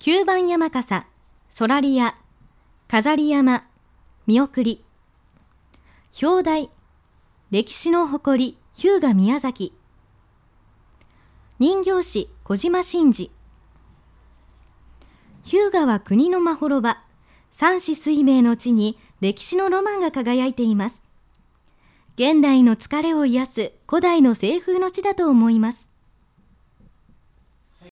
9番山笠、ソラリア、飾り山、見送り。表題、歴史の誇り、日向宮崎。人形師、小島真二。日向は国のまほろば、三子水明の地に歴史のロマンが輝いています。現代の疲れを癒す古代の清風の地だと思います。